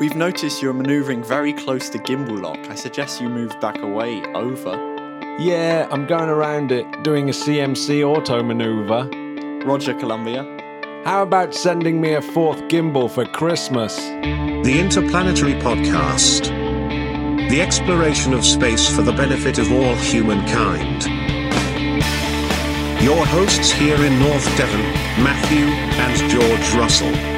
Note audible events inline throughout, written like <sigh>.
We've noticed you're maneuvering very close to gimbal lock. I suggest you move back away. Over. Yeah, I'm going around it doing a CMC auto maneuver. Roger, Columbia. How about sending me a fourth gimbal for Christmas? The Interplanetary Podcast. The exploration of space for the benefit of all humankind. Your hosts here in North Devon, Matthew and George Russell.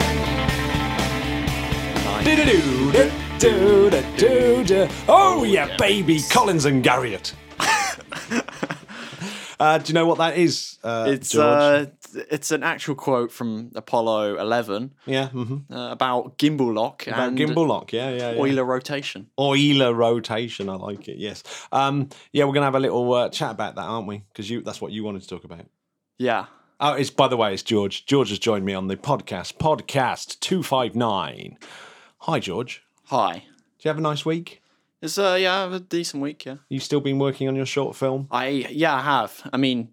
Oh yeah, baby, Collins and Garriott. <laughs> uh, do you know what that is? Uh, It's uh, it's an actual quote from Apollo 11 yeah, mm-hmm. uh, about gimbal lock about and gimbal lock. Yeah, yeah, yeah. Euler rotation. Euler rotation. I like it. Yes. Um, yeah, we're gonna have a little uh, chat about that, aren't we? Because you—that's what you wanted to talk about. Yeah. Oh, it's by the way, it's George. George has joined me on the podcast, podcast two five nine. Hi, George. Hi. Did you have a nice week? It's uh yeah, I have a decent week. Yeah. You still been working on your short film? I yeah, I have. I mean,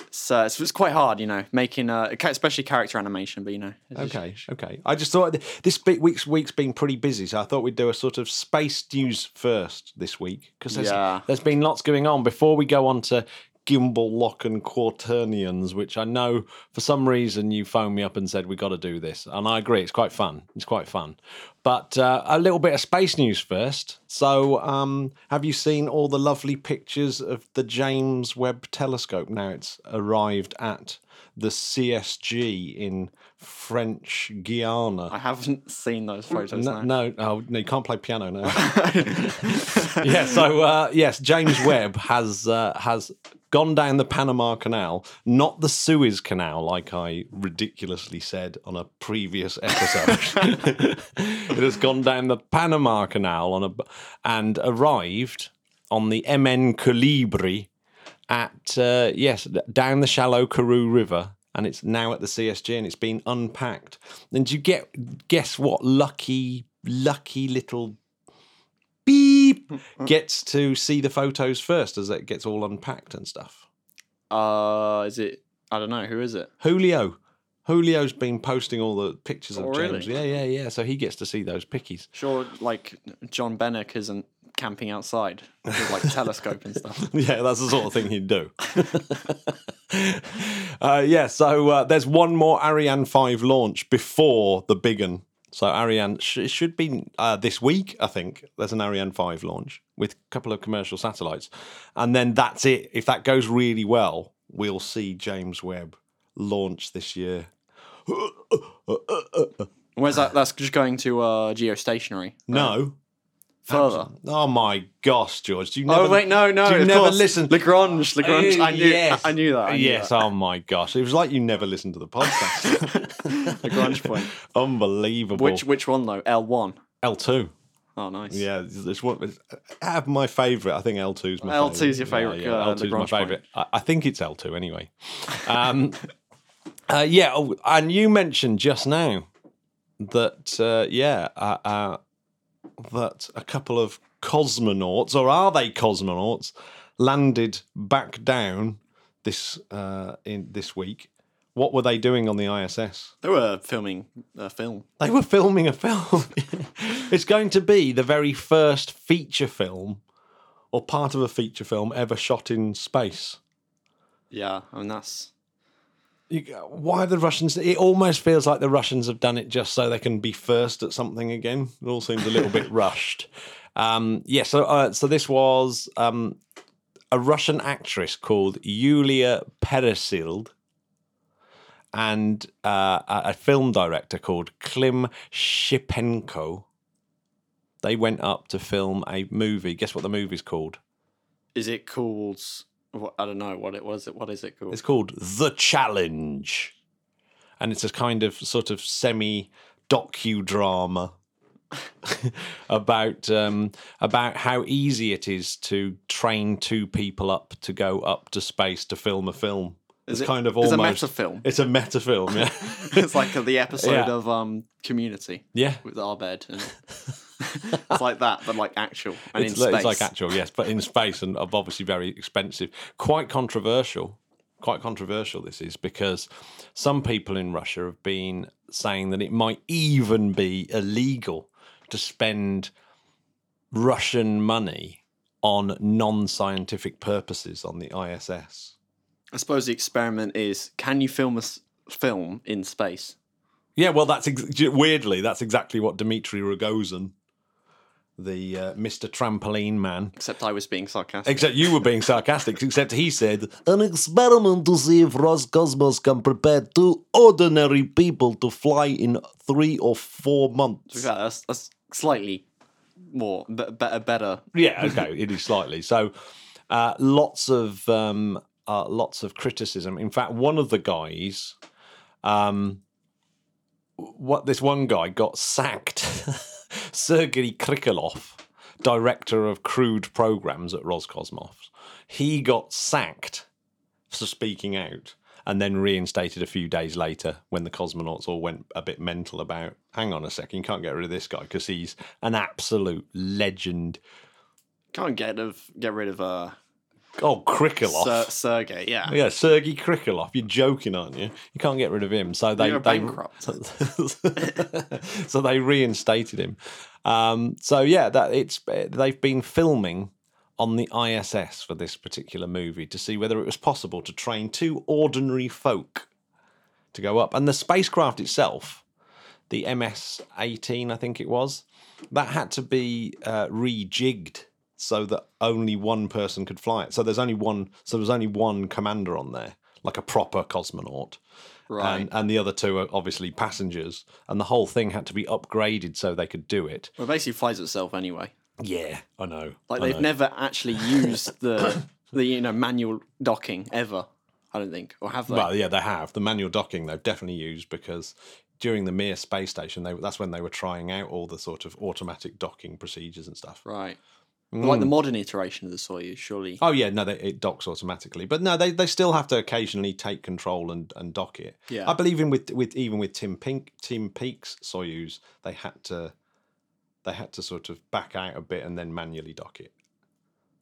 it's, uh, it's, it's quite hard, you know, making uh, especially character animation. But you know, it's just- Okay, okay. I just thought this big week's week's been pretty busy, so I thought we'd do a sort of space news first this week because there's, Yeah. there's been lots going on. Before we go on to gimbal lock and quaternions, which I know for some reason you phoned me up and said we got to do this, and I agree. It's quite fun. It's quite fun. But uh, a little bit of space news first. So, um, have you seen all the lovely pictures of the James Webb Telescope? Now it's arrived at the CSG in French Guiana. I haven't seen those photos. No, No, no, oh, no, you can't play piano now. <laughs> <laughs> yeah, so uh, yes, James Webb has uh, has gone down the Panama Canal, not the Suez Canal, like I ridiculously said on a previous episode. <laughs> it has gone down the Panama Canal on a and arrived on the MN Colibri at uh, yes down the shallow Kourou River, and it's now at the CSG and it's been unpacked. And you get guess what lucky lucky little beep gets to see the photos first as it gets all unpacked and stuff. uh, is it? I don't know. Who is it? Julio. Julio's been posting all the pictures of Oh, really? James. Yeah, yeah, yeah. So he gets to see those pickies. Sure, like John Bennick isn't camping outside with like telescope and stuff. <laughs> yeah, that's the sort of thing he'd do. <laughs> uh, yeah, so uh, there's one more Ariane 5 launch before the big one. So Ariane sh- it should be uh, this week, I think. There's an Ariane 5 launch with a couple of commercial satellites. And then that's it. If that goes really well, we'll see James Webb launch this year. Where's that? That's just going to uh, geostationary. No. Further. Oh my gosh, George. Do you never, oh wait, no, no. do you never course. listen? Lagrange, Lagrange. I knew. Yes. I knew that. I knew yes. that. Oh my gosh. It was like you never listened to the podcast. <laughs> Lagrange point. Unbelievable. Which which one though? L one. L2. Oh, nice. Yeah, it's one. It's, I have my favourite. I think L2 is my L2 's favourite. your favourite, Yeah, yeah, uh, L2 is my favourite. I, I think it's L2 anyway. Um, <laughs> uh, yeah, oh, and you mentioned just now that uh, yeah, uh, uh, that a couple of cosmonauts, or are they cosmonauts, landed back down this uh, in this week. What were they doing on the ISS? They were filming a film. They were filming a film. <laughs> it's going to be the very first feature film or part of a feature film ever shot in space. Yeah, I mean that's You, why the Russians? It almost feels like the Russians have done it just so they can be first at something again. It all seems a little bit <laughs> rushed. Um, yeah, so uh, so this was um, a Russian actress called Yulia Peresild and uh, a a film director called Klim Shipenko. They went up to film a movie. Guess what the movie's called? is it called? I don't know what it was. It what is it called? It's called The Challenge. And it's a kind of sort of semi docudrama <laughs> about um, about how easy it is to train two people up to go up to space to film a film. Is it's it- kind of it's a meta film. It's a meta film, yeah. <laughs> it's like the episode Yeah. of um Community yeah. with Abed, and <laughs> <laughs> it's like that, but like actual and It's, in space. it's like actual, yes, but in space and ob- obviously very expensive. Quite controversial. Quite controversial, this is because some people in Russia have been saying that it might even be illegal to spend Russian money on non-scientific purposes on the ISS. I suppose the experiment is: can you film a s- film in space? Yeah, well, that's ex- weirdly that's exactly what Dmitry Rogozin, the uh, Mr. Trampoline Man, Except I was being sarcastic. Except you were being <laughs> sarcastic, except he said, An experiment to see if Roscosmos can prepare two ordinary people to fly in three or four months. Yeah, that's, that's slightly more, be- better, better. Yeah, <laughs> okay, it is slightly. So, uh, lots of um, uh, lots of criticism. In fact, one of the guys, um, what this one guy got sacked, <laughs> Sergei Krikalev, director of crewed programs at Roscosmos. He got sacked for speaking out. And then reinstated a few days later when the cosmonauts all went a bit mental about, hang on a second, you can't get rid of this guy because he's an absolute legend Can't get of get rid of uh, Oh, Krikalev. Ser- Sergey. Yeah. yeah, Sergei Krikalev. You're joking, aren't you? You can't get rid of him. So they You're they bankrupt. <laughs> so they reinstated him. Um, so yeah, that it's they've been filming on the ISS for this particular movie to see whether it was possible to train two ordinary folk to go up, and the spacecraft itself, the MS-18, I think it was, that had to be uh, rejigged so that only one person could fly it. So there's only one. So there's only one commander on there, like a proper cosmonaut. Right. And, and the other two are obviously passengers, and the whole thing had to be upgraded so they could do it. well, it basically flies itself anyway. Yeah, I know. Like I they've know. never actually used the the you know manual docking ever. I don't think, or have they? Well, yeah, they have the manual docking. They've definitely used because during the Mir space station, they that's when they were trying out all the sort of automatic docking procedures and stuff. right. But Like the mm. modern iteration of the Soyuz, surely. Oh yeah, no, they, it docks automatically, but no, they, they still have to occasionally take control and, and dock it. Yeah. I believe in with with even with Tim Pink Tim Peake's Soyuz, they had to they had to sort of back out a bit and then manually dock it.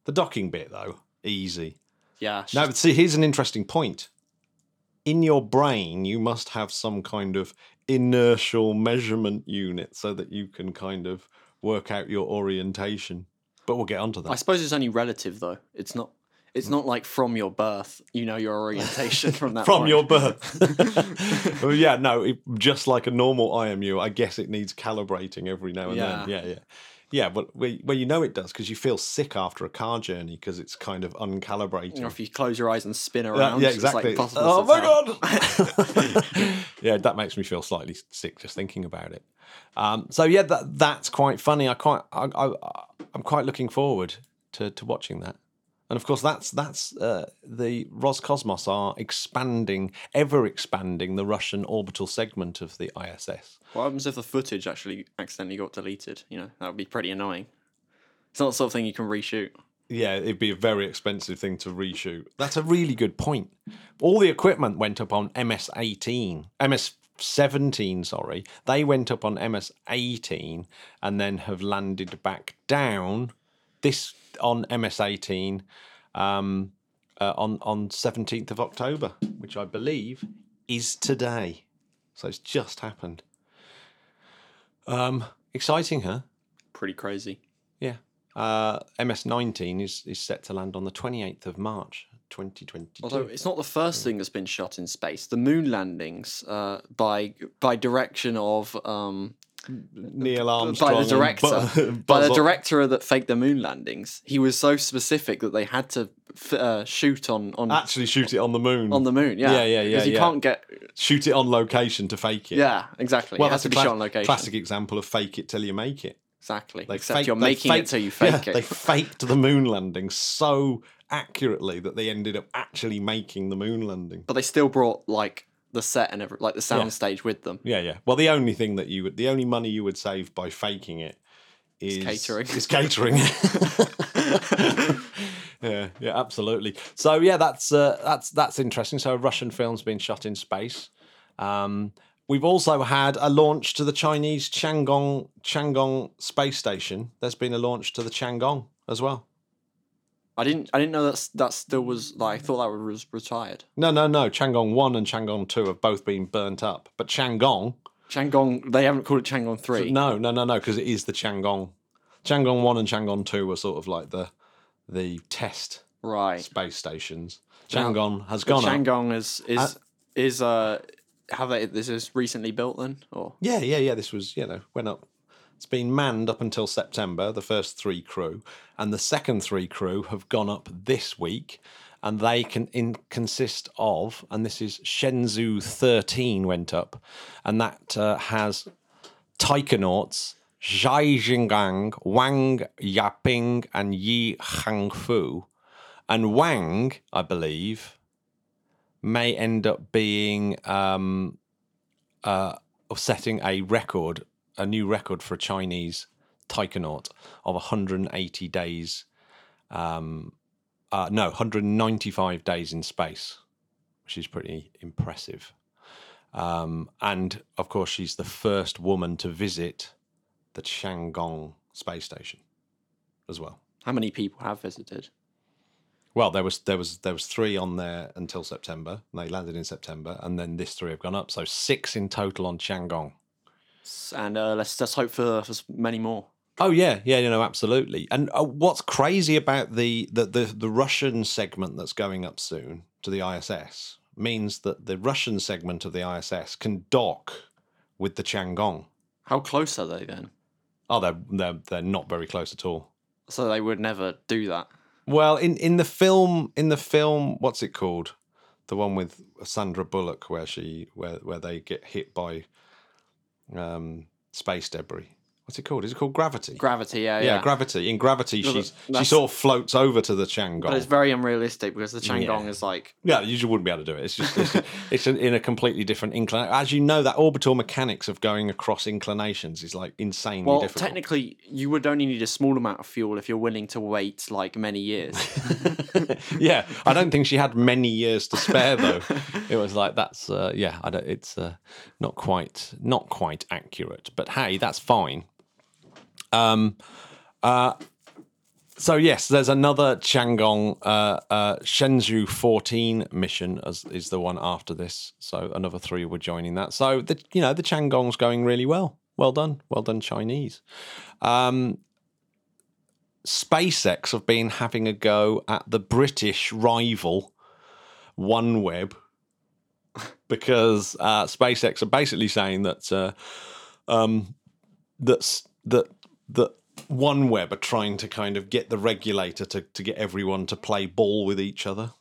The docking bit though, easy. Yeah. Now, just- see, here's an interesting point. In your brain, you must have some kind of inertial measurement unit so that you can kind of work out your orientation. But we'll get onto that. I suppose it's only relative though. It's not. It's not like from your birth. You know your orientation from that. <laughs> from point. your birth. <laughs> well, yeah, no, it, just like a normal IMU, I guess it needs calibrating every now and then. Yeah. Yeah, yeah. Yeah, well, well, you know it does because you feel sick after a car journey because it's kind of uncalibrated. Or if you close your eyes and spin around, yeah, it's exactly. like oh my god! <laughs> yeah, that makes me feel slightly sick just thinking about it. Um, so yeah, that that's quite funny. I quite, I, I, I'm quite looking forward to to watching that. And of course, that's that's uh, the Roscosmos are expanding, ever expanding the Russian orbital segment of the ISS. What happens if the footage actually accidentally got deleted? You know, that would be pretty annoying. It's not the sort of thing you can reshoot. Yeah, it'd be a very expensive thing to reshoot. That's a really good point. All the equipment went up on MS 18, MS 17, sorry. They went up on MS 18 and then have landed back down this on MS 18 um, uh, on, on 17th of October, which I believe is today. So it's just happened. Um, exciting, huh? Pretty crazy. Yeah. Uh, MS-19 is, is set to land on the 28th of March, 2022. Although it's not the first thing that's been shot in space. The moon landings, uh, by by direction of um, Neil Armstrong. by the director, by the director that faked the moon landings. He was so specific that they had to f- uh, shoot on on Actually, shoot it on the moon. on the moon. Yeah, Yeah, yeah, yeah, Because you yeah. can't get. shoot it on location to fake it. Yeah, exactly. Well, it has that's to a be cla- shot on location. classic example of fake it till you make it. Exactly. They Except faked- you're making faked- it till you yeah, fake it. They <laughs> faked the moon landing so accurately that they ended up actually making the moon landing. but they still brought like the set and every, like the sound stage with them. Yeah, yeah. Well, the only thing that you would, the only money you would save by faking it is catering. Is catering. <laughs> <laughs> yeah, yeah, absolutely. So yeah, that's uh, that's that's interesting. So a Russian film's been shot in space. Um, we've also had a launch to the Chinese Tiangong Tiangong space station. There's been a launch to the Tiangong as well. I didn't. I didn't know that that still was like. I thought that was retired. No, no, no. Tiangong one and Tiangong two have both been burnt up, but Tiangong Tiangong, they haven't called it Tiangong 3. No, no, no, no, because it is the Tiangong. Tiangong one and Tiangong two were sort of like the the test Right. space stations. Tiangong has gone. Tiangong is is Uh, is uh have they this is recently built then or Yeah, yeah, yeah. This was, you know, went up. It's been manned up until September, the first three crew, and the second three crew have gone up this week, and they can in, consist of, and this is Shenzhou 13 went up, and that uh, has taikonauts Zhai Zhigang, Wang Yaping, and Ye Guangfu. And Wang, I believe, may end up being um, uh, setting a record, a new record for a Chinese taikonaut of 180 days. Um, uh, no, 195 days in space, which is pretty impressive. Um, and of course, she's the first woman to visit the Tiangong space station as well. how many people have visited? Well, there was there was there was three on there until September. And they landed in September, and then this three have gone up. So six in total on Tiangong. And uh, let's just hope for, for many more. Oh yeah, yeah, you know, absolutely. And uh, what's crazy about the, the the the Russian segment that's going up soon to the ISS means that the Russian segment of the ISS can dock with the Tiangong. How close are they then? Oh, they're they're they're not very close at all. So they would never do that. Well, in in the film, in the film, what's it called? The one with Sandra Bullock, where she where where they get hit by um, space debris. What's it called? Is it called Gravity? Gravity, yeah, yeah, yeah. gravity. In gravity, No, she's she sort of floats over to the Tiangong. but it's very unrealistic because the Tiangong Yeah. is like Yeah, you just wouldn't be able to do it. It's just it's, <laughs> it's in a completely different inclination. As you know, that orbital mechanics of going across inclinations is like insanely well, difficult. technically, you would only need a small amount of fuel if you're willing to wait like many years. <laughs> yeah, I don't think she had many years to spare though. it was like that's uh, yeah, I don't, it's uh, not quite not quite accurate, but hey, that's fine. Um, uh, so yes, there's another Tiangong uh, uh, Shenzhou 14 mission as is the one after this. So another three were joining that. So the you know the Tiangong's going really well. Well done, well done, Chinese. Um, SpaceX have been having a go at the British rival OneWeb <laughs> because uh, SpaceX are basically saying that uh, um, that's that that OneWeb are trying to kind of get the regulator to to get everyone to play ball with each other,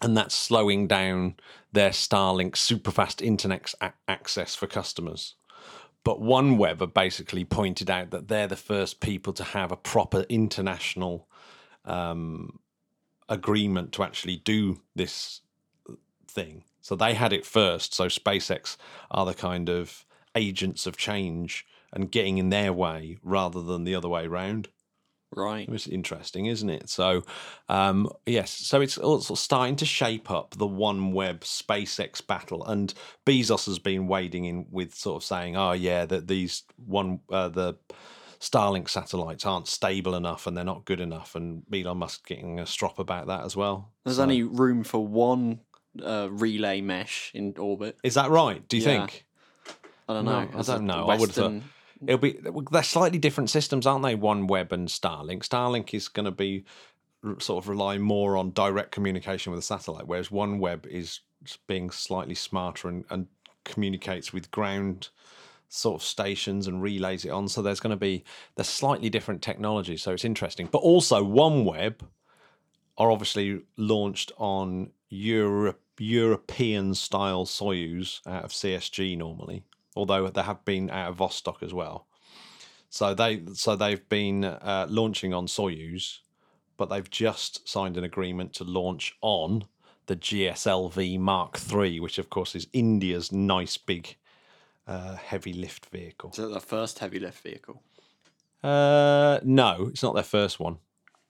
and that's slowing down their Starlink superfast internet a- access for customers. But OneWeb have basically pointed out that they're the first people to have a proper international um, agreement to actually do this thing. So they had it first. So SpaceX are the kind of agents of change and getting in their way rather than the other way around. right. It's interesting, isn't it? So, um, yes, so it's also starting to shape up the OneWeb SpaceX battle, and Bezos has been wading in with sort of saying, "Oh yeah, that these one uh, the Starlink satellites aren't stable enough and they're not good enough," and Elon Musk getting a strop about that as well. There's So- only room for one uh, relay mesh in orbit. is that right? Do you Yeah. think? I don't No, know. I don't know. I would have thought- Western- It'll be they're slightly different systems, aren't they? OneWeb and Starlink. Starlink is going to be sort of rely more on direct communication with a satellite, whereas OneWeb is being slightly smarter and, and communicates with ground sort of stations and relays it on. So there's going to be there's slightly different technology. So it's interesting. But also OneWeb are obviously launched on Europe European style Soyuz out of CSG normally, although there have been out of Vostok as well. So they so they've been uh, launching on Soyuz, but they've just signed an agreement to launch on the GSLV Mark III, which of course is India's nice big uh, heavy lift vehicle. Is it the first heavy lift vehicle? Uh, no, it's not their first one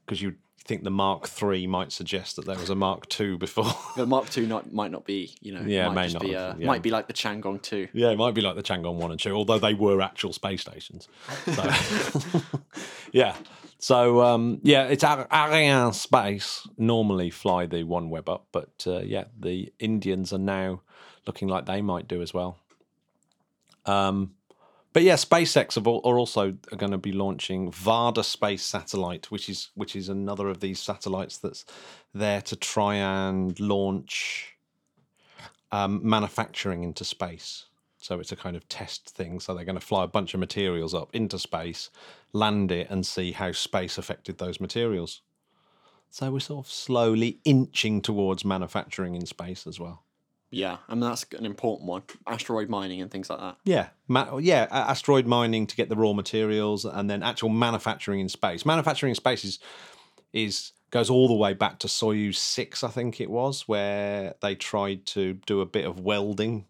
because you think the Mark III might suggest that there was a Mark II before. <laughs> The Mark II not, might not be, you know, Yeah, might may not be, uh, yeah. might be like the Tiangong 2. Yeah, it might be like the Tiangong 1 and 2, although they were actual space stations. So, <laughs> yeah. So, um, yeah, it's Ar- Ariane Space normally fly the OneWeb up, but uh, yeah, the Indians are now looking like they might do as well. Um, but yeah, SpaceX are also going to be launching Varda space satellite, which is which is another of these satellites that's there to try and launch um, manufacturing into space. So it's a kind of test thing. So they're going to fly a bunch of materials up into space, land it, and see how space affected those materials. So we're sort of slowly inching towards manufacturing in space as well. Yeah, I mean that's an important one. Asteroid mining and things like that. Yeah, ma- yeah, asteroid mining to get the raw materials, and then actual manufacturing in space. Manufacturing in space is is goes all the way back to Soyuz six, I think it was, where they tried to do a bit of welding.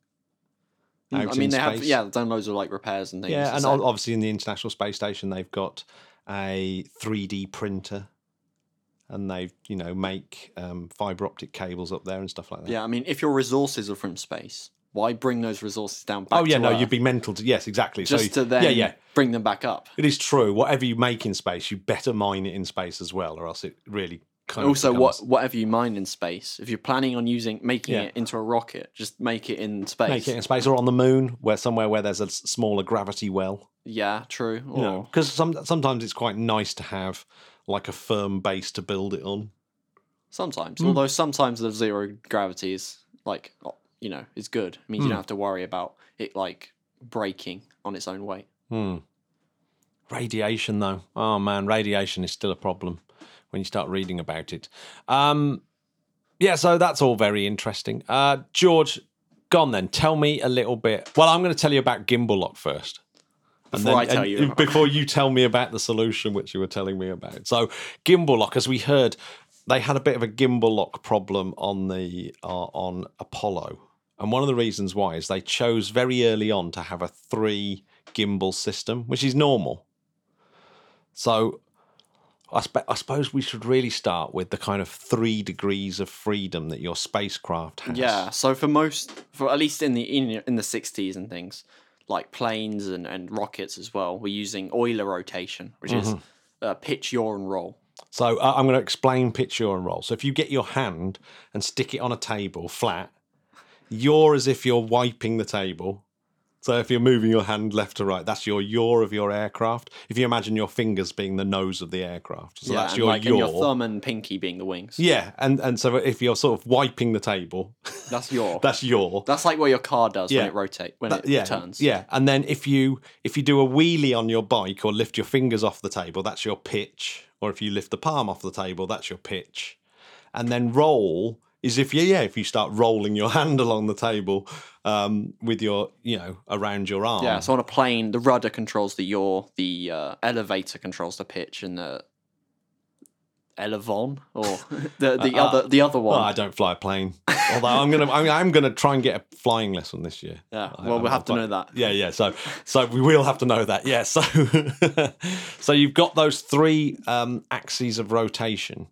Mm, I mean, they have yeah, done loads of like repairs and things. yeah, and obviously in the International Space Station they've got a three D printer, and they've you know make um, fiber optic cables up there and stuff like that. yeah, I mean, if your resources are from space, why bring those resources down back? Oh yeah, no, Earth you'd be mental to yes, exactly. just so to then yeah, yeah, bring them back up. It is true. Whatever you make in space, you better mine it in space as well, or else it really kind of. also, of what whatever you mine in space, if you're planning on using making Yeah. it into a rocket, just make it in space. make it in space or on the moon, where somewhere where there's a smaller gravity well. Yeah, true. Or, You know, because some sometimes it's quite nice to have like a firm base to build it on. Sometimes, Hmm. although sometimes the zero gravity is like you know is good. It means Hmm. you don't have to worry about it like breaking on its own weight. Hmm. Radiation, though, oh man, radiation is still a problem when you start reading about it. Um, yeah, so that's all very interesting. Uh, George, go on then. Tell me a little bit. Well, I'm going to tell you about Gimbal Lock first. Before I then- tell and you. before you tell me about the solution which you were telling me about. So gimbal lock, as we heard, they had a bit of a gimbal lock problem on the uh, on Apollo, and one of the reasons why is they chose very early on to have a three gimbal system, which is normal. So. I, spe- I suppose we should really start with the kind of three degrees of freedom that your spacecraft has. Yeah. So for most, for at least in the in, in the sixties and things, like planes and, and rockets as well, we're using Euler rotation, which is Mm-hmm. uh, pitch, yaw, and roll. So uh, I'm going to explain pitch, yaw, and roll. So if you get your hand and stick it on a table flat, yaw as if you're wiping the table. So if you're moving your hand left to right, that's your yaw of your aircraft. If you imagine your fingers being the nose of the aircraft, so yeah, that's your like, yaw. and your thumb and pinky being the wings. yeah, and and so if you're sort of wiping the table, <laughs> That's yaw. that's yaw. That's like what your car does Yeah. when it rotates when That- it yeah, turns. Yeah, and then if you if you do a wheelie on your bike or lift your fingers off the table, that's your pitch. Or if you lift the palm off the table, that's your pitch. And then roll is if you yeah if you start rolling your <laughs> hand along the table um, with your you know around your arm. Yeah, so on a plane, the rudder controls the yaw, the uh, elevator controls the pitch, and the elevon or <laughs> the the Uh, other the other Well, one. I don't fly a plane. Although I'm gonna I'm, I'm gonna try and get a flying lesson this year. yeah, I- well, we'll have to know that. Yeah, yeah. So, so we will have to know that. Yeah. So, <laughs> so you've got those three um, axes of rotation.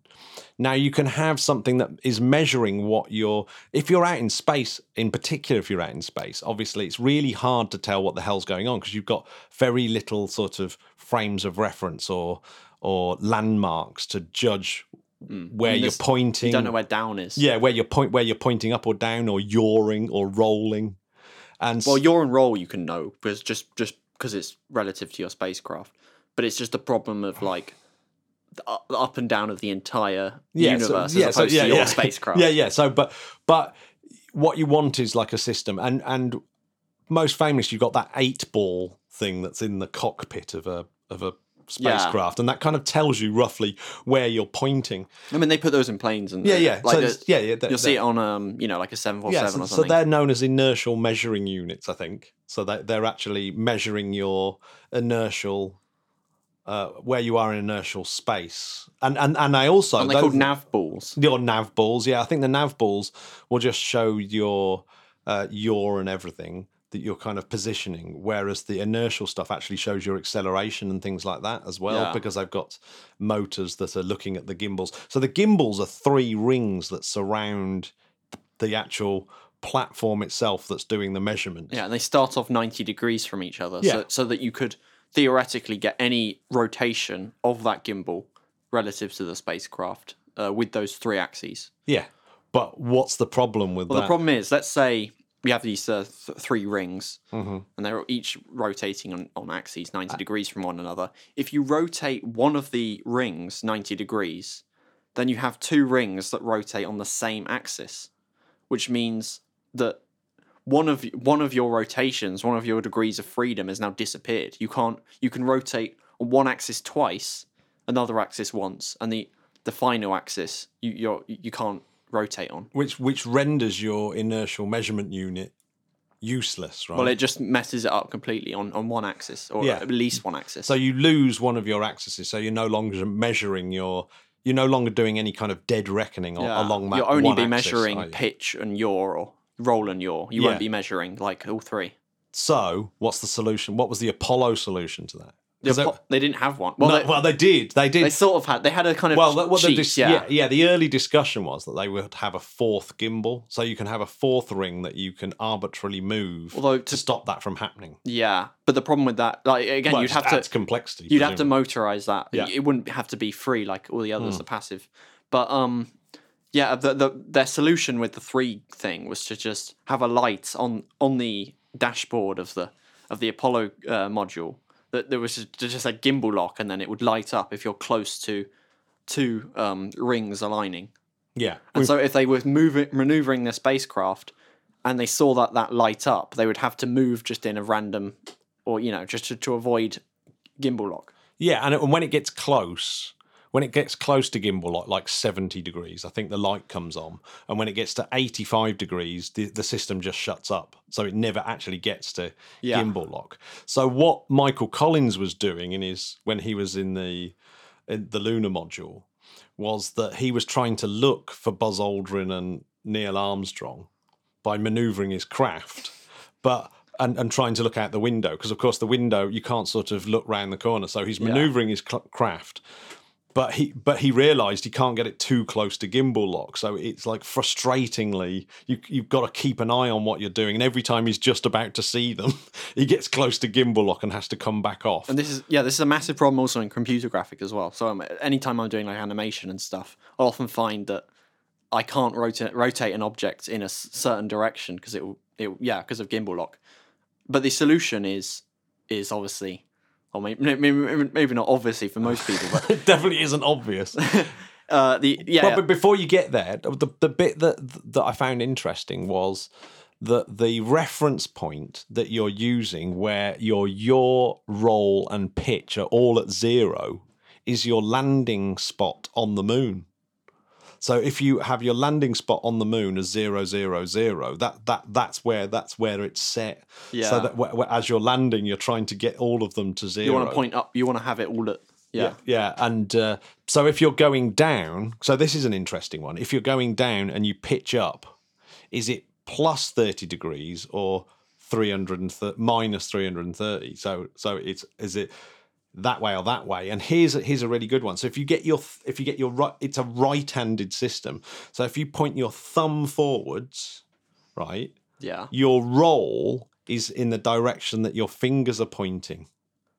Now you can have something that is measuring what you're. If you're out in space, in particular, if you're out in space, obviously it's really hard to tell what the hell's going on because you've got very little sort of frames of reference or or landmarks to judge mm. where. I mean, you're pointing. You don't know where down is. Yeah, where you're point where you're pointing up or down or yawing or rolling. And Well, yaw and roll you can know because just just because it's relative to your spacecraft, but it's just a problem of like the up- and down of the entire universe so, as opposed to your <laughs> spacecraft. Yeah, yeah. So, but but what you want is like a system, and and most famous, you've got that eight ball thing that's in the cockpit of a of a Yeah. spacecraft, and that kind of tells you roughly where you're pointing. I mean, they put those in planes and Yeah, yeah. like so the- yeah, yeah. they're- you'll see it on um you know like a seven four seven yeah, so, or so something. they're known as inertial measuring units, I think. So they, they're actually measuring your inertial, uh, where you are in inertial space, and and and I also Aren't they called nav balls? your nav balls. Yeah, I think the nav balls will just show your uh, yaw and everything that you're kind of positioning, whereas the inertial stuff actually shows your acceleration and things like that as well, Yeah. because I've got motors that are looking at the gimbals. So the gimbals are three rings that surround the actual platform itself that's doing the measurement. Yeah, and they start off 90 degrees from each other Yeah. so, so that you could theoretically get any rotation of that gimbal relative to the spacecraft uh, with those three axes. Yeah. But what's the problem with Well, that? the problem is, let's say we have these uh, th- three rings, and they're each rotating on, on axes ninety degrees from one another. If you rotate one of the rings ninety degrees, then you have two rings that rotate on the same axis, which means that one of one of your rotations, one of your degrees of freedom, has now disappeared. You can't. You can rotate on one axis twice, another axis once, and the the final axis you you're, you can't rotate on. which which renders your inertial measurement unit useless, right? Well, it just messes it up completely on, on one axis, or Yeah. at least one axis. so you lose one of your axes, so you're no longer measuring your. You're no longer doing any kind of dead reckoning Yeah. along that. You'll only be axis, measuring pitch and yaw or roll and yaw. You Yeah. won't be measuring like all three. So, what's the solution? What was the Apollo solution to that? They- Apo- they didn't have one. Well, no, they, well, they did. They did. they sort of had. They had a kind of well, that- what the dis- yeah. yeah, yeah. The early discussion was that they would have a fourth gimbal, so you can have a fourth ring that you can arbitrarily move Although to to stop that from happening. Yeah, but the problem with that, like again, Well, you'd have to complexity. you'd have to motorize that. Yeah. It wouldn't have to be free like all the others Mm. are passive. But um, yeah, the, the their solution with the three thing was to just have a light on on the dashboard of the of the Apollo uh, module that there was just, a gimbal lock, and then it would light up if you're close to two um, rings aligning. Yeah, And so if they were moving maneuvering their spacecraft and they saw that that light up, they would have to move just in a random or you know just to, to avoid gimbal lock. Yeah, and, it, and when it gets close, when it gets close to gimbal like like seventy degrees, I think the light comes on, and when it gets to eighty five degrees, the, the system just shuts up, so it never actually gets to Yeah. gimbal lock. So what Michael Collins was doing in his when he was in the in the lunar module was that he was trying to look for Buzz Aldrin and Neil Armstrong by maneuvering his craft, but and, and trying to look out the window because of course the window you can't sort of look round the corner. So he's maneuvering his cl- craft, but he but he realised he can't get it too close to gimbal lock. So it's like frustratingly you you've got to keep an eye on what you're doing, and every time he's just about to see them, <laughs> he gets close to gimbal lock and has to come back off. And this is yeah, this is a massive problem also in computer graphics as well. So um, anytime I'm doing like animation and stuff, I'll often find that I can't rotate rotate an object in a certain direction because it will- yeah because of gimbal lock. But the solution is is obviously, or maybe maybe, maybe not obviously for most people, but <laughs> it definitely isn't obvious. <laughs> uh, the yeah Well, but before you get there, the the bit that that I found interesting was that the reference point that you're using, where your your roll and pitch are all at zero, is your landing spot on the moon. So if you have your landing spot on the moon as zero zero zero, that that that's where that's where it's set. Yeah. So that wh- wh- as you're landing, you're trying to get all of them to zero. you want to point up, you want to have it all at yeah. Yeah, and uh, so if you're going down, so this is an interesting one. If you're going down and you pitch up, is it plus thirty degrees or three hundred and minus three hundred and thirty? So so it's is it that way or that way? And here's a, here's a really good one. So if you get your if you get your right, it's a right-handed system. So if you point your thumb forwards, right, yeah. your roll is in the direction that your fingers are pointing.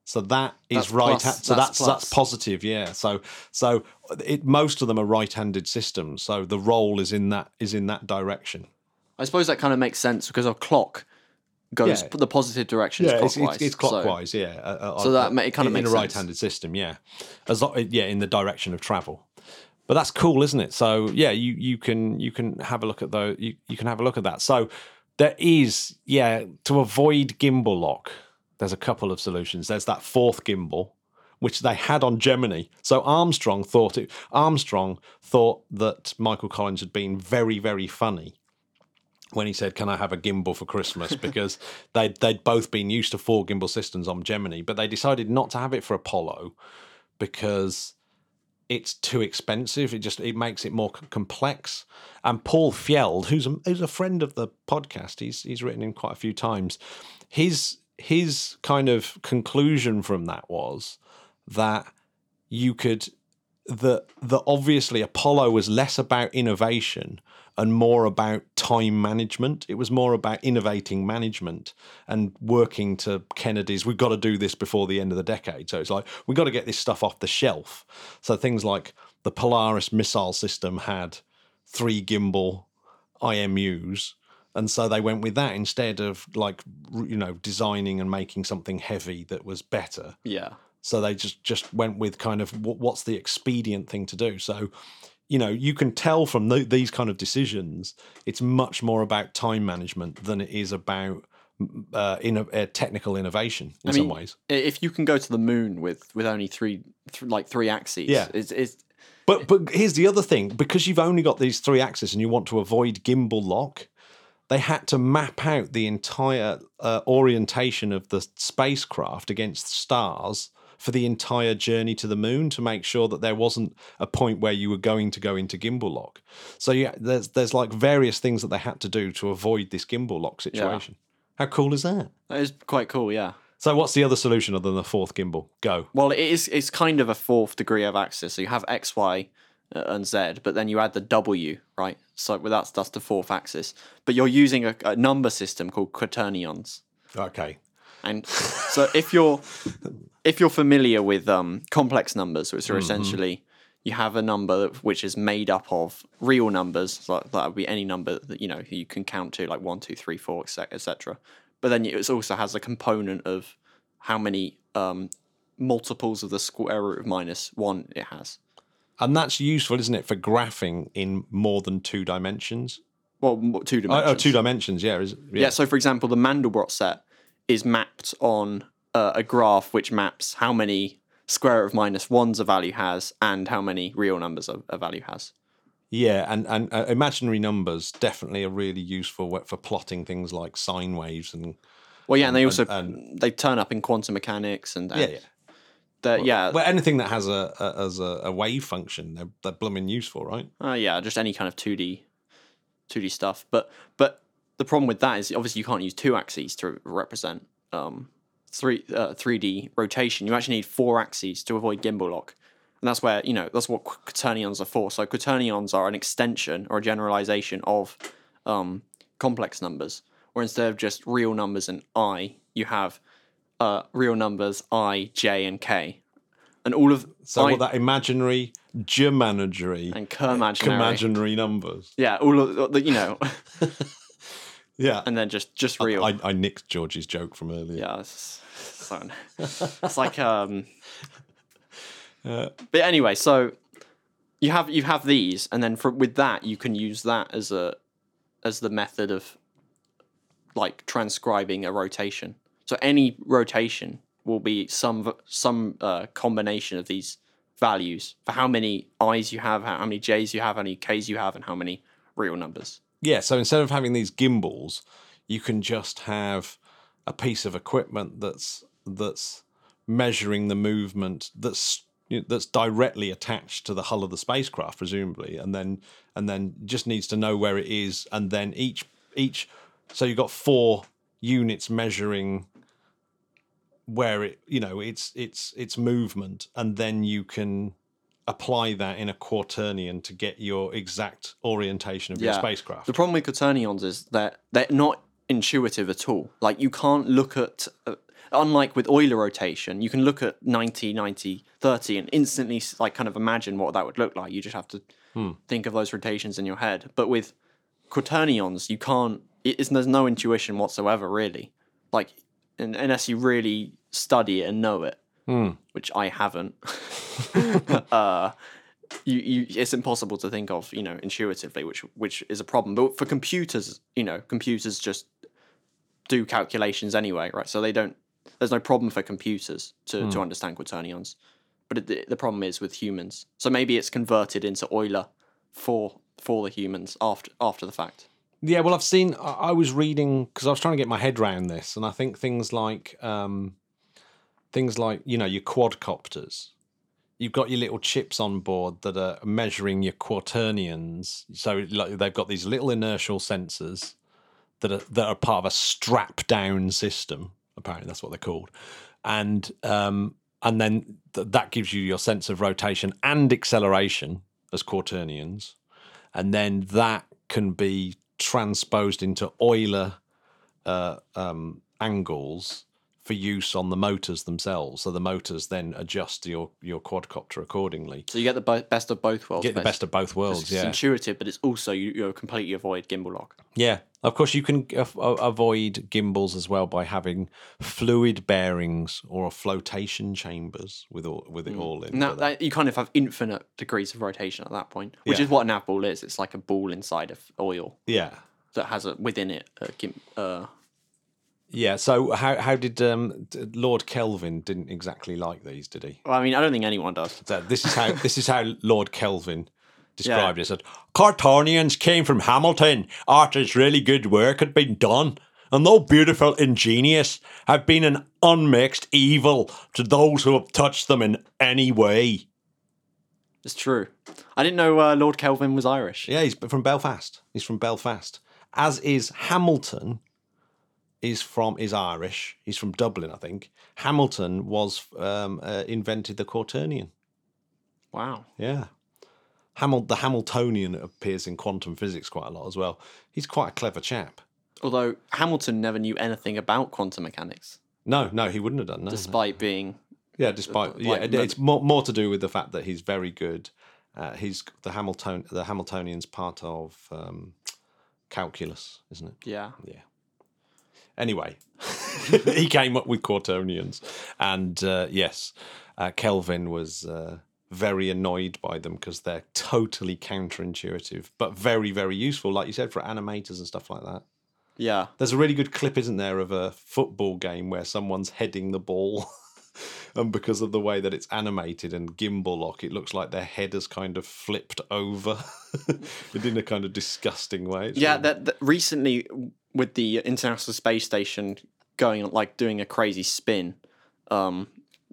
So that is That's right. plus, ha- so that's that's that's, positive. Yeah. So so it most of them are right-handed systems. So the roll is in that is in that direction. I suppose that kind of makes sense because our clock goes Yeah. the positive direction Yeah, it's, clockwise. it's, it's so- clockwise. yeah. Uh, uh, So that ma- it kinda in makes a right-handed system. Yeah. As lo- yeah, in the direction of travel. But that's cool, isn't it? So yeah, you you can you can have a look at those. You, you can have a look at that. So there is yeah to avoid gimbal lock. There's a couple of solutions. There's that fourth gimbal, which they had on Gemini. So Armstrong thought it. Armstrong thought that Michael Collins had been very very funny when he said, "Can I have a gimbal for Christmas?" <laughs> Because they'd they'd both been used to four gimbal systems on Gemini, but they decided not to have it for Apollo because it's too expensive. It just it makes it more c- complex. And Paul Fjeld, who's a, who's a friend of the podcast, he's he's written in quite a few times. His his kind of conclusion from that was that you could that that obviously Apollo was less about innovation and more about time management. It was more about innovating management and working to Kennedy's. We've got to do this before the end of the decade. So it's like we've got to get this stuff off the shelf. So things like the Polaris missile system had three gimbal IMUs and so they went with that instead of like you know designing and making something heavy that was better. Yeah. So they just just went with kind of what's the expedient thing to do. So you know you can tell from th these kind of decisions, it's much more about time management than it is about uh, in uh, technical innovation in I some ways. If you can go to the moon with with only three, th- like three axes, Yeah. it's, it's But but here's the other thing: because you've only got these three axes and you want to avoid gimbal lock, they had to map out the entire uh, orientation of the spacecraft against stars for the entire journey to the moon to make sure that there wasn't a point where you were going to go into gimbal lock. So yeah, there's there's like various things that they had to do to avoid this gimbal lock situation. How cool is that? that is quite cool. Yeah. So what's the other solution other than the fourth gimbal? Go. Well, it is. It's kind of a fourth degree of axis. So you have x, y, uh, and z, but then you add the w, right? So that's that's the fourth axis. But you're using a, a number system called quaternions. Okay. And so if you're if you're familiar with um, complex numbers, which are essentially you have a number which is made up of real numbers, so that would be any number that you know you can count to, like one, two, three, four, etc. But then it also has a component of how many um, multiples of the square root of minus one it has. And that's useful, isn't it, for graphing in more than two dimensions? Well, two Oh, dimensions. oh, two dimensions, yeah. Is, Yeah. So, for example, the Mandelbrot set is mapped on uh, a graph which maps how many square root of minus ones a value has and how many real numbers a, a value has. Yeah, and and uh, imaginary numbers definitely are really useful for plotting things like sine waves and Well, yeah, and they also and- they turn up in quantum mechanics and, and yeah, yeah. the- yeah, Well, anything that has a, a as a, a wave function, they're, they're blooming useful, right? uh, yeah, just any kind of two D, two D stuff. But but the problem with that is obviously you can't use two axes to represent um, three uh, three D rotation. You actually need four axes to avoid gimbal lock, and that's where you know that's what quaternions are for. So quaternions are an extension or a generalization of um, complex numbers, where instead of just real numbers and i, you have uh, real numbers i, j, and k, and all of So I, what that imaginary, germanagary, and Kermaginary. imaginary numbers. Yeah, all of the you know, <laughs> Yeah, and then just just real. I, I nicked George's joke from earlier. yeah, it's, so, it's like um. <laughs> Uh, But anyway, so you have you have these, and then for, with that you can use that as a as the method of like transcribing a rotation. So any rotation will be some some uh, combination of these values for how many i's you have, how many j's you have, how many k's you have, and how many real numbers. Yeah, so instead of having these gimbals, you can just have a piece of equipment that's that's measuring the movement that's you know, that's directly attached to the hull of the spacecraft, presumably, and then and then just needs to know where it is, and then each each so you've got four units measuring where it you know its its its movement, and then you can apply that in a quaternion to get your exact orientation of your spacecraft. The problem with quaternions is that they're not intuitive at all. Like you can't look at, uh, unlike with Euler rotation, you can look at 90, 90, 30 and instantly like kind of imagine what that would look like. You just have to think of those rotations in your head. But with quaternions, you can't. It is, there's no intuition whatsoever, really. Like un- unless you really study it and know it, which I haven't. <laughs> <laughs> uh, you, you it's impossible to think of you know intuitively which which is a problem. But for computers you know computers just do calculations anyway right? So they don't there's no problem for computers to, to understand quaternions. But it, the, the problem is with humans. So maybe it's converted into euler for for the humans after after the fact. Yeah, well, I've seen. I I was reading because I was trying to get my head around this, and I think things like um, things like you know your quadcopters. You've got your little chips on board that are measuring your quaternions. So like, they've got these little inertial sensors that are that are part of a strap down system. Apparently, that's what they're called, and um, and then th- that gives you your sense of rotation and acceleration as quaternions, and then that can be transposed into Euler uh, um, angles for use on the motors themselves. So the motors then adjust your your quadcopter accordingly. So you get the bo- best of both worlds. Get the best of both worlds. It's Yeah, intuitive, but it's also you, you completely avoid gimbal lock. yeah. Of course, you can af- avoid gimbals as well by having fluid bearings or flotation chambers with all with it all in. Now that. that, you kind of have infinite degrees of rotation at that point, which Yeah. is what an nav ball is. It's like a ball inside of oil Yeah, that has a, within it a gim- uh, yeah. So how how did um, Lord Kelvin didn't exactly like these, did he? well, I mean, I don't think anyone does. So this is how this is how Lord Kelvin <laughs> described it. Said Quaternions came from Hamilton. Arthur's really good work had been done, and though beautiful, and ingenious, have been an unmixed evil to those who have touched them in any way. It's true. I didn't know uh, Lord Kelvin was Irish. Yeah, he's from Belfast. He's from Belfast. As is Hamilton. Is from is Irish. He's from Dublin, I think. Hamilton was um, uh, invented the quaternion. Wow. Yeah. Hamil- the Hamiltonian appears in quantum physics quite a lot as well. He's quite a clever chap. Although Hamilton never knew anything about quantum mechanics, No, no, he wouldn't have done that. despite being yeah, despite yeah, like, but- it's more more to do with the fact that he's very good. Uh, he's the Hamilton the Hamiltonian's part of um, calculus, isn't it? yeah. Yeah. Anyway, <laughs> <laughs> he came up with quaternions, and uh, yes, uh, Kelvin was uh, very annoyed by them because they're totally counterintuitive, but very, very useful, like you said, for animators and stuff like that. Yeah. There's a really good clip, isn't there, of a football game where someone's heading the ball. <laughs> <laughs> And because of the way that it's animated and gimbal lock, it looks like their head has kind of flipped over <laughs> in a kind of disgusting way. It's Yeah, really- that, that recently with the International Space Station going like doing a crazy spin um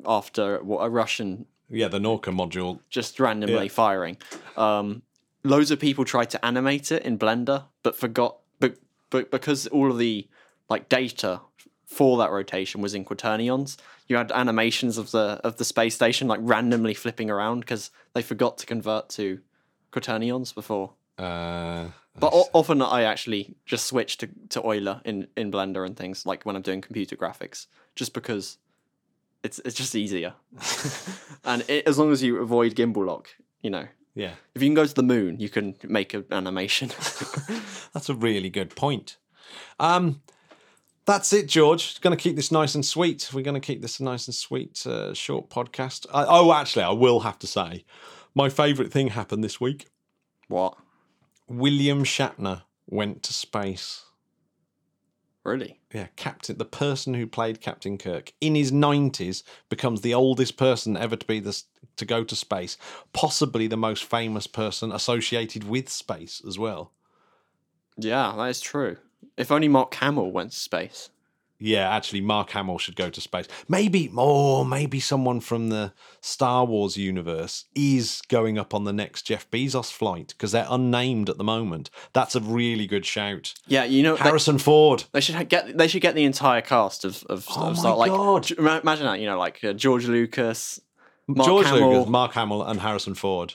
after what a Russian yeah, the Nauka module just randomly Yeah. firing. Um, loads of people tried to animate it in Blender, but forgot. But but because all of the like data for that rotation was in quaternions, you had animations of the of the space station like randomly flipping around because they forgot to convert to quaternions before. Uh, But o- often I actually just switch to, to Euler in, in Blender and things like when I'm doing computer graphics, just because it's it's just easier. <laughs> and it, as long as you avoid gimbal lock, you know, yeah, if you can go to the moon, you can make an animation. <laughs> that's a really good point. Um, that's it, George. Going to keep this nice and sweet. We're going to keep this a nice and sweet, uh, short podcast. I, oh, actually, I will have to say, my favourite thing happened this week. what? William Shatner went to space. Really? Yeah, Captain, the person who played Captain Kirk in his nineties becomes the oldest person ever to be this to go to space, possibly the most famous person associated with space as well. Yeah, that is true. If only Mark Hamill went to space. Yeah, actually, Mark Hamill should go to space. Maybe more. Maybe someone from the Star Wars universe is going up on the next Jeff Bezos flight because they're unnamed at the moment. That's a really good shout. Yeah, you know, they, Harrison Ford. they should get they should get the entire cast of of, Oh of Star like God. Imagine that you know like uh, George Lucas, Mark George Hamill. Lucas, Mark Hamill, and Harrison Ford.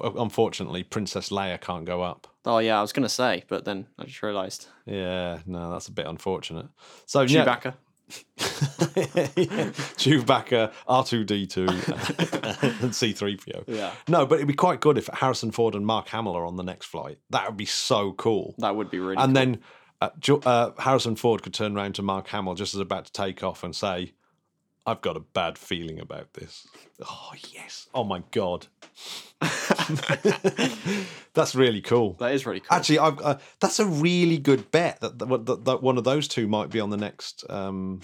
Unfortunately, Princess Leia can't go up. Oh yeah, I was gonna say, but then I just realised Yeah, no, that's a bit unfortunate. So yeah, Chewbacca. <laughs> Chewbacca, R two D two, <laughs> and C three PO. Yeah. No, but it'd be quite good if Harrison Ford and Mark Hamill are on the next flight. That would be so cool. That would be really. and cool. then uh, uh, Harrison Ford could turn around to Mark Hamill just as about to take off and say, "I've got a bad feeling about this." Oh yes! Oh my god! <laughs> That's really cool. that is really cool. Actually, I've, uh, that's a really good bet that, that, that, that one of those two might be on the next um,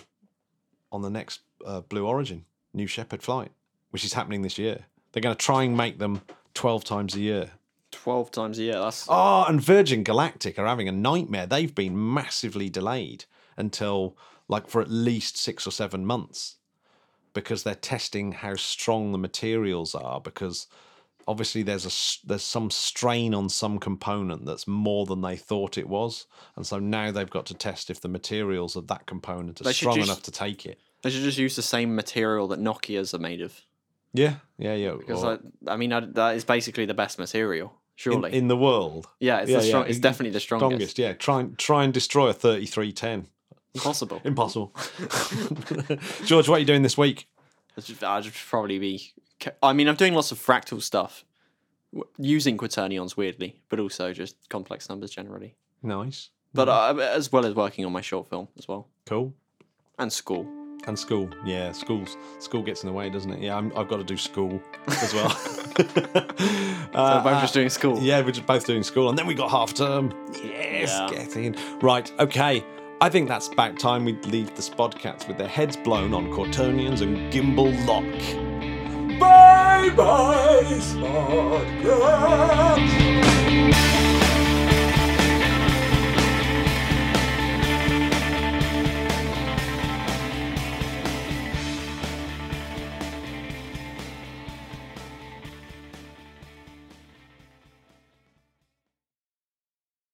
on the next uh, Blue Origin New Shepard flight, which is happening this year. They're going to try and make them twelve times a year. Twelve times a year. That's Oh, and Virgin Galactic are having a nightmare. They've been massively delayed until like for at least six or seven months because they're testing how strong the materials are because obviously there's a there's some strain on some component that's more than they thought it was and so now they've got to test if the materials of that component are strong just- enough to take it they should just use the same material that Nokia's are made of. yeah yeah yeah Because or I, I mean, I, that is basically the best material. in, Surely. in the world yeah, it's yeah, the yeah, It's definitely the strongest. strongest yeah try and try and destroy a 3310 Impossible. Impossible. <laughs> George, what are you doing this week? I'd just probably be. I mean, I'm doing lots of fractal stuff, using quaternions weirdly, but also just complex numbers generally. Nice. But uh, as well as working on my short film as well, Cool. and school. And school, yeah, schools. School gets in the way, doesn't it? Yeah, I'm, I've got to do school as well. <laughs> <laughs> So both just doing school. Yeah, we're just both doing school, and then we got half term. Yes, Yeah. get in. Right, okay. I think that's about time we leave the Spodcats with their heads blown on Quaternions and Gimbal Lock. Bye bye, Spodcats!